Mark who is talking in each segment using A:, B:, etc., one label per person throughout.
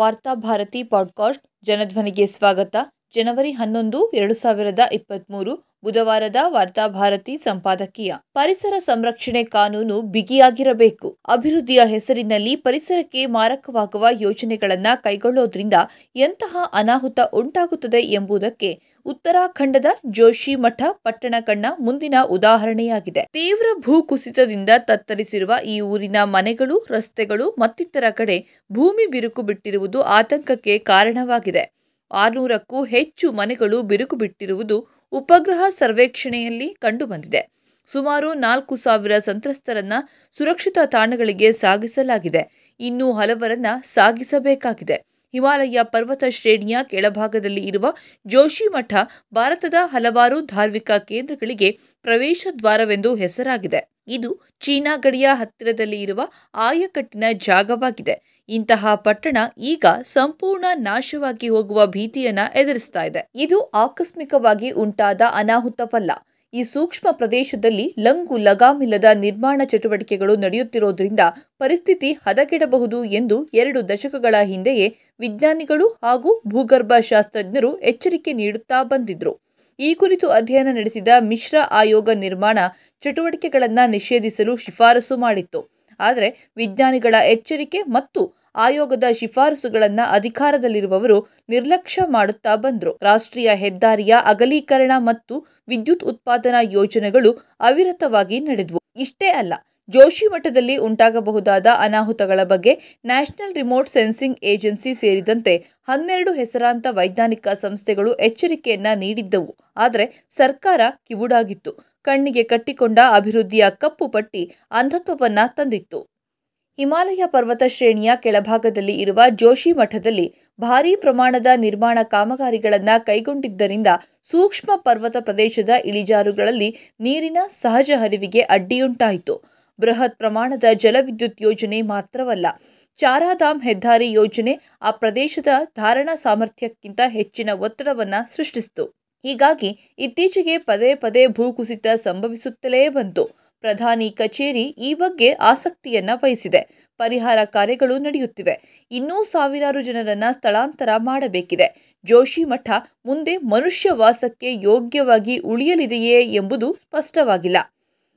A: Varthabharati podcast ಜನಧ್ವನಿಗೆ ಸ್ವಾಗತ. ಜನವರಿ ಹನ್ನೊಂದು ಎರಡು ಸಾವಿರದ ಇಪ್ಪತ್ತ್ಮೂರು ಬುಧವಾರದ ವಾರ್ತಾಭಾರತಿ ಸಂಪಾದಕೀಯ. ಪರಿಸರ ಸಂರಕ್ಷಣೆ ಕಾನೂನು ಬಿಗಿಯಾಗಿರಬೇಕು. ಅಭಿವೃದ್ಧಿಯ ಹೆಸರಿನಲ್ಲಿ ಪರಿಸರಕ್ಕೆ ಮಾರಕವಾಗುವ ಯೋಜನೆಗಳನ್ನು ಕೈಗೊಳ್ಳೋದ್ರಿಂದ ಎಂತಹ ಅನಾಹುತ ಉಂಟಾಗುತ್ತದೆ ಎಂಬುದಕ್ಕೆ ಉತ್ತರಾಖಂಡದ ಜೋಶಿಮಠ ಪಟ್ಟಣ ಕಣ್ಣ ಮುಂದಿನ ಉದಾಹರಣೆಯಾಗಿದೆ. ತೀವ್ರ ಭೂಕುಸಿತದಿಂದ ತತ್ತರಿಸಿರುವ ಈ ಊರಿನ ಮನೆಗಳು, ರಸ್ತೆಗಳು ಮತ್ತಿತರ ಕಡೆ ಭೂಮಿ ಬಿರುಕು ಬಿಟ್ಟಿರುವುದು ಆತಂಕಕ್ಕೆ ಕಾರಣವಾಗಿದೆ. ಆರುನೂರಕ್ಕೂ ಹೆಚ್ಚು ಮನೆಗಳು ಬಿರುಕು ಬಿಟ್ಟಿರುವುದು ಉಪಗ್ರಹ ಸರ್ವೇಕ್ಷಣೆಯಲ್ಲಿ ಕಂಡುಬಂದಿದೆ. ಸುಮಾರು ನಾಲ್ಕು ಸಾವಿರ ಸಂತ್ರಸ್ತರನ್ನ ಸುರಕ್ಷಿತ ತಾಣಗಳಿಗೆ ಸಾಗಿಸಲಾಗಿದೆ. ಇನ್ನೂ ಹಲವರನ್ನ ಸಾಗಿಸಬೇಕಾಗಿದೆ. ಹಿಮಾಲಯ ಪರ್ವತ ಶ್ರೇಣಿಯ ಕೆಳಭಾಗದಲ್ಲಿ ಇರುವ ಜೋಶಿಮಠ ಭಾರತದ ಹಲವಾರು ಧಾರ್ಮಿಕ ಕೇಂದ್ರಗಳಿಗೆ ಪ್ರವೇಶ ದ್ವಾರವೆಂದು ಹೆಸರಾಗಿದೆ. ಇದು ಚೀನಾ ಗಡಿಯ ಹತ್ತಿರದಲ್ಲಿ ಇರುವ ಆಯಕಟ್ಟಿನ ಜಾಗವಾಗಿದೆ. ಇಂತಹ ಪಟ್ಟಣ ಈಗ ಸಂಪೂರ್ಣ ನಾಶವಾಗಿ ಹೋಗುವ ಭೀತಿಯನ್ನ ಎದುರಿಸ್ತಾ ಇದೆ. ಇದು ಆಕಸ್ಮಿಕವಾಗಿ ಉಂಟಾದ ಅನಾಹುತವಲ್ಲ. ಈ ಸೂಕ್ಷ್ಮ ಪ್ರದೇಶದಲ್ಲಿ ಲಂಗು ಲಗಾಮಿಲ್ಲದ ನಿರ್ಮಾಣ ಚಟುವಟಿಕೆಗಳು ನಡೆಯುತ್ತಿರುವುದರಿಂದ ಪರಿಸ್ಥಿತಿ ಹದಗೆಡಬಹುದು ಎಂದು ಎರಡು ದಶಕಗಳ ಹಿಂದೆಯೇ ವಿಜ್ಞಾನಿಗಳು ಹಾಗೂ ಭೂಗರ್ಭ ಶಾಸ್ತ್ರಜ್ಞರು ಎಚ್ಚರಿಕೆ ನೀಡುತ್ತಾ ಬಂದಿದ್ರು. ಈ ಕುರಿತು ಅಧ್ಯಯನ ನಡೆಸಿದ ಮಿಶ್ರ ಆಯೋಗ ನಿರ್ಮಾಣ ಚಟುವಟಿಕೆಗಳನ್ನು ನಿಷೇಧಿಸಲು ಶಿಫಾರಸು ಮಾಡಿತ್ತು. ಆದರೆ ವಿಜ್ಞಾನಿಗಳ ಎಚ್ಚರಿಕೆ ಮತ್ತು ಆಯೋಗದ ಶಿಫಾರಸುಗಳನ್ನು ಅಧಿಕಾರದಲ್ಲಿರುವವರು ನಿರ್ಲಕ್ಷ್ಯ ಮಾಡುತ್ತಾ ಬಂದರು. ರಾಷ್ಟ್ರೀಯ ಹೆದ್ದಾರಿಯ ಅಗಲೀಕರಣ ಮತ್ತು ವಿದ್ಯುತ್ ಉತ್ಪಾದನಾ ಯೋಜನೆಗಳು ಅವಿರತವಾಗಿ ನಡೆದವು. ಇಷ್ಟೇ ಅಲ್ಲ ಜೋಶಿಮಠದಲ್ಲಿ ಉಂಟಾಗಬಹುದಾದ ಅನಾಹುತಗಳ ಬಗ್ಗೆ ನ್ಯಾಷನಲ್ ರಿಮೋಟ್ ಸೆನ್ಸಿಂಗ್ ಏಜೆನ್ಸಿ ಸೇರಿದಂತೆ ಹನ್ನೆರಡು ಹೆಸರಾಂತ ವೈಜ್ಞಾನಿಕ ಸಂಸ್ಥೆಗಳು ಎಚ್ಚರಿಕೆಯನ್ನ ನೀಡಿದ್ದವು. ಆದರೆ ಸರ್ಕಾರ ಕಿವುಡಾಗಿತ್ತು. ಕಣ್ಣಿಗೆ ಕಟ್ಟಿಕೊಂಡ ಅಭಿವೃದ್ಧಿಯ ಕಪ್ಪು ಪಟ್ಟಿ ಅಂಧತ್ವವನ್ನ ತಂದಿತ್ತು. ಹಿಮಾಲಯ ಪರ್ವತ ಶ್ರೇಣಿಯ ಕೆಳಭಾಗದಲ್ಲಿ ಇರುವ ಜೋಶಿ ಮಠದಲ್ಲಿ ಭಾರೀ ಪ್ರಮಾಣದ ನಿರ್ಮಾಣ ಕಾಮಗಾರಿಗಳನ್ನು ಕೈಗೊಂಡಿದ್ದರಿಂದ ಸೂಕ್ಷ್ಮ ಪರ್ವತ ಪ್ರದೇಶದ ಇಳಿಜಾರುಗಳಲ್ಲಿ ನೀರಿನ ಸಹಜ ಹರಿವಿಗೆ ಅಡ್ಡಿಯುಂಟಾಯಿತು. ಬೃಹತ್ ಪ್ರಮಾಣದ ಜಲವಿದ್ಯುತ್ ಯೋಜನೆ ಮಾತ್ರವಲ್ಲ, ಚಾರಾಧಾಮ್ ಹೆದ್ದಾರಿ ಯೋಜನೆ ಆ ಪ್ರದೇಶದ ಧಾರಣಾ ಸಾಮರ್ಥ್ಯಕ್ಕಿಂತ ಹೆಚ್ಚಿನ ಒತ್ತಡವನ್ನು ಸೃಷ್ಟಿಸಿತು. ಹೀಗಾಗಿ ಇತ್ತೀಚೆಗೆ ಪದೇ ಪದೇ ಭೂಕುಸಿತ ಸಂಭವಿಸುತ್ತಲೇ ಬಂತು. ಪ್ರಧಾನಿ ಕಚೇರಿ ಈ ಬಗ್ಗೆ ಆಸಕ್ತಿಯನ್ನ ವಹಿಸಿದೆ. ಪರಿಹಾರ ಕಾರ್ಯಗಳು ನಡೆಯುತ್ತಿವೆ. ಇನ್ನೂ ಸಾವಿರಾರು ಜನರನ್ನ ಸ್ಥಳಾಂತರ ಮಾಡಬೇಕಿದೆ. ಜೋಶಿ ಮಠ ಮುಂದೆ ಮನುಷ್ಯ ವಾಸಕ್ಕೆ ಯೋಗ್ಯವಾಗಿ ಉಳಿಯಲಿದೆಯೇ ಎಂಬುದು ಸ್ಪಷ್ಟವಾಗಿಲ್ಲ.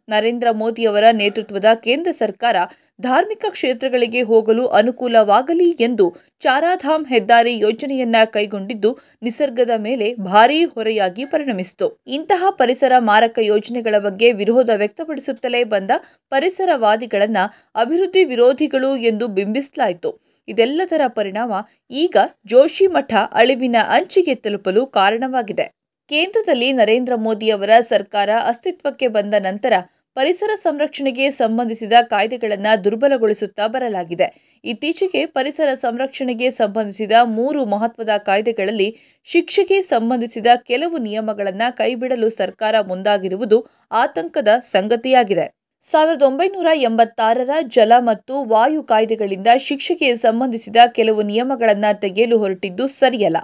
A: ನರೇಂದ್ರ ಮೋದಿಯವರ ನೇತೃತ್ವದ ಕೇಂದ್ರ ಸರ್ಕಾರ ಧಾರ್ಮಿಕ ಕ್ಷೇತ್ರಗಳಿಗೆ ಹೋಗಲು ಅನುಕೂಲವಾಗಲಿ ಎಂದು ಚಾರಾಧಾಮ್ ಹೆದ್ದಾರಿ ಯೋಜನೆಯನ್ನ ಕೈಗೊಂಡಿದ್ದು ನಿಸರ್ಗದ ಮೇಲೆ ಭಾರೀ ಹೊರೆಯಾಗಿ ಪರಿಣಮಿಸಿತು. ಇಂತಹ ಪರಿಸರ ಮಾರಕ ಯೋಜನೆಗಳ ಬಗ್ಗೆ ವಿರೋಧ ವ್ಯಕ್ತಪಡಿಸುತ್ತಲೇ ಬಂದ ಪರಿಸರವಾದಿಗಳನ್ನ ಅಭಿವೃದ್ಧಿ ವಿರೋಧಿಗಳು ಎಂದು ಬಿಂಬಿಸಲಾಯಿತು. ಇದೆಲ್ಲದರ ಪರಿಣಾಮ ಈಗ ಜೋಶಿ ಮಠ ಅಳಿವಿನ ಅಂಚಿಗೆ ತಲುಪಲು ಕಾರಣವಾಗಿದೆ. ಕೇಂದ್ರದಲ್ಲಿ ನರೇಂದ್ರ ಮೋದಿಯವರ ಸರ್ಕಾರ ಅಸ್ತಿತ್ವಕ್ಕೆ ಬಂದ ನಂತರ ಪರಿಸರ ಸಂರಕ್ಷಣೆಗೆ ಸಂಬಂಧಿಸಿದ ಕಾಯ್ದೆಗಳನ್ನು ದುರ್ಬಲಗೊಳಿಸುತ್ತಾ ಬರಲಾಗಿದೆ. ಇತ್ತೀಚೆಗೆ ಪರಿಸರ ಸಂರಕ್ಷಣೆಗೆ ಸಂಬಂಧಿಸಿದ ಮೂರು ಮಹತ್ವದ ಕಾಯ್ದೆಗಳಲ್ಲಿ ಶಿಕ್ಷೆಗೆ ಸಂಬಂಧಿಸಿದ ಕೆಲವು ನಿಯಮಗಳನ್ನು ಕೈಬಿಡಲು ಸರ್ಕಾರ ಮುಂದಾಗಿರುವುದು ಆತಂಕದ ಸಂಗತಿಯಾಗಿದೆ. ಸಾವಿರದ ಒಂಬೈನೂರ ಎಂಬತ್ತಾರರ ಜಲ ಮತ್ತು ವಾಯು ಕಾಯ್ದೆಗಳಿಂದ ಶಿಕ್ಷೆಗೆ ಸಂಬಂಧಿಸಿದ ಕೆಲವು ನಿಯಮಗಳನ್ನು ತೆಗೆಯಲು ಹೊರಟಿದ್ದು ಸರಿಯಲ್ಲ.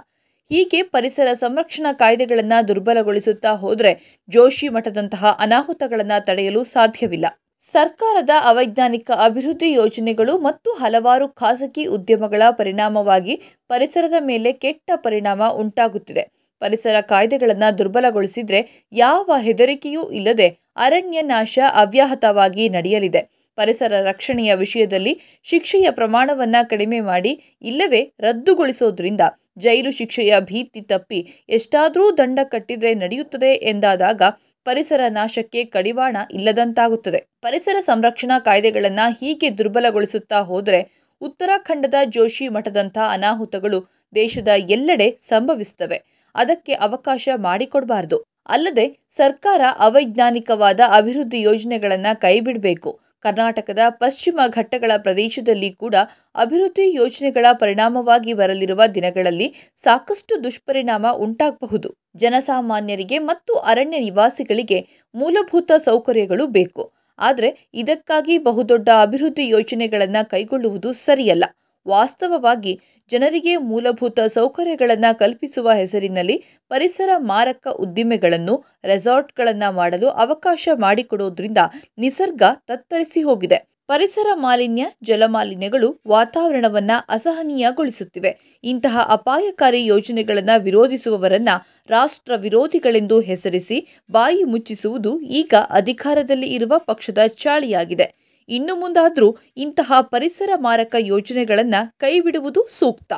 A: ಹೀಗೆ ಪರಿಸರ ಸಂರಕ್ಷಣಾ ಕಾಯ್ದೆಗಳನ್ನು ದುರ್ಬಲಗೊಳಿಸುತ್ತಾ ಹೋದರೆ ಜೋಶಿ ಮಠದಂತಹ ಅನಾಹುತಗಳನ್ನು ತಡೆಯಲು ಸಾಧ್ಯವಿಲ್ಲ. ಸರ್ಕಾರದ ಅವೈಜ್ಞಾನಿಕ ಅಭಿವೃದ್ಧಿ ಯೋಜನೆಗಳು ಮತ್ತು ಹಲವಾರು ಖಾಸಗಿ ಉದ್ಯಮಗಳ ಪರಿಣಾಮವಾಗಿ ಪರಿಸರದ ಮೇಲೆ ಕೆಟ್ಟ ಪರಿಣಾಮ ಉಂಟಾಗುತ್ತಿದೆ. ಪರಿಸರ ಕಾಯ್ದೆಗಳನ್ನು ದುರ್ಬಲಗೊಳಿಸಿದರೆ ಯಾವ ಹೆದರಿಕೆಯೂ ಇಲ್ಲದೆ ಅರಣ್ಯ ನಾಶ ಅವ್ಯಾಹತವಾಗಿ ನಡೆಯಲಿದೆ. ಪರಿಸರ ರಕ್ಷಣೆಯ ವಿಷಯದಲ್ಲಿ ಶಿಕ್ಷೆಯ ಪ್ರಮಾಣವನ್ನು ಕಡಿಮೆ ಮಾಡಿ, ಇಲ್ಲವೇ ರದ್ದುಗೊಳಿಸೋದ್ರಿಂದ ಜೈಲು ಶಿಕ್ಷೆಯ ಭೀತಿ ತಪ್ಪಿ ಎಷ್ಟಾದರೂ ದಂಡ ಕಟ್ಟಿದ್ರೆ ನಡೆಯುತ್ತದೆ ಎಂದಾದಾಗ ಪರಿಸರ ನಾಶಕ್ಕೆ ಕಡಿವಾಣ ಇಲ್ಲದಂತಾಗುತ್ತದೆ. ಪರಿಸರ ಸಂರಕ್ಷಣಾ ಕಾಯ್ದೆಗಳನ್ನು ಹೀಗೆ ದುರ್ಬಲಗೊಳಿಸುತ್ತಾ ಹೋದರೆ ಉತ್ತರಾಖಂಡದ ಜೋಶಿ ಮಠದಂಥ ಅನಾಹುತಗಳು ದೇಶದ ಎಲ್ಲೆಡೆ ಸಂಭವಿಸುತ್ತವೆ. ಅದಕ್ಕೆ ಅವಕಾಶ ಮಾಡಿಕೊಡಬಾರದು. ಅಲ್ಲದೆ ಸರ್ಕಾರ ಅವೈಜ್ಞಾನಿಕವಾದ ಅಭಿವೃದ್ಧಿ ಯೋಜನೆಗಳನ್ನು ಕೈಬಿಡಬೇಕು. ಕರ್ನಾಟಕದ ಪಶ್ಚಿಮ ಘಟ್ಟಗಳ ಪ್ರದೇಶದಲ್ಲಿ ಕೂಡ ಅಭಿವೃದ್ಧಿ ಯೋಜನೆಗಳ ಪರಿಣಾಮವಾಗಿ ಬರಲಿರುವ ದಿನಗಳಲ್ಲಿ ಸಾಕಷ್ಟು ದುಷ್ಪರಿಣಾಮ ಉಂಟಾಗಬಹುದು. ಜನಸಾಮಾನ್ಯರಿಗೆ ಮತ್ತು ಅರಣ್ಯ ನಿವಾಸಿಗಳಿಗೆ ಮೂಲಭೂತ ಸೌಕರ್ಯಗಳು ಬೇಕು. ಆದರೆ ಇದಕ್ಕಾಗಿ ಬಹುದೊಡ್ಡ ಅಭಿವೃದ್ಧಿ ಯೋಜನೆಗಳನ್ನು ಕೈಗೊಳ್ಳುವುದು ಸರಿಯಲ್ಲ. ವಾಸ್ತವವಾಗಿ ಜನರಿಗೆ ಮೂಲಭೂತ ಸೌಕರ್ಯಗಳನ್ನು ಕಲ್ಪಿಸುವ ಹೆಸರಿನಲ್ಲಿ ಪರಿಸರ ಮಾರಕ ಉದ್ದಿಮೆಗಳನ್ನು, ರೆಸಾರ್ಟ್ಗಳನ್ನು ಮಾಡಲು ಅವಕಾಶ ಮಾಡಿಕೊಡೋದ್ರಿಂದ ನಿಸರ್ಗ ತತ್ತರಿಸಿ ಹೋಗಿದೆ. ಪರಿಸರ ಮಾಲಿನ್ಯ, ಜಲಮಾಲಿನ್ಯಗಳು ವಾತಾವರಣವನ್ನು ಅಸಹನೀಯಗೊಳಿಸುತ್ತಿವೆ. ಇಂತಹ ಅಪಾಯಕಾರಿ ಯೋಜನೆಗಳನ್ನು ವಿರೋಧಿಸುವವರನ್ನ ರಾಷ್ಟ್ರ ವಿರೋಧಿಗಳೆಂದು ಹೆಸರಿಸಿ ಬಾಯಿ ಮುಚ್ಚಿಸುವುದು ಈಗ ಅಧಿಕಾರದಲ್ಲಿ ಇರುವ ಪಕ್ಷದ ಚಾಳಿಯಾಗಿದೆ. ಇನ್ನು ಮುಂದಾದರೂ ಇಂತಹ ಪರಿಸರ ಮಾರಕ ಯೋಜನೆಗಳನ್ನು ಕೈಬಿಡುವುದು ಸೂಕ್ತ.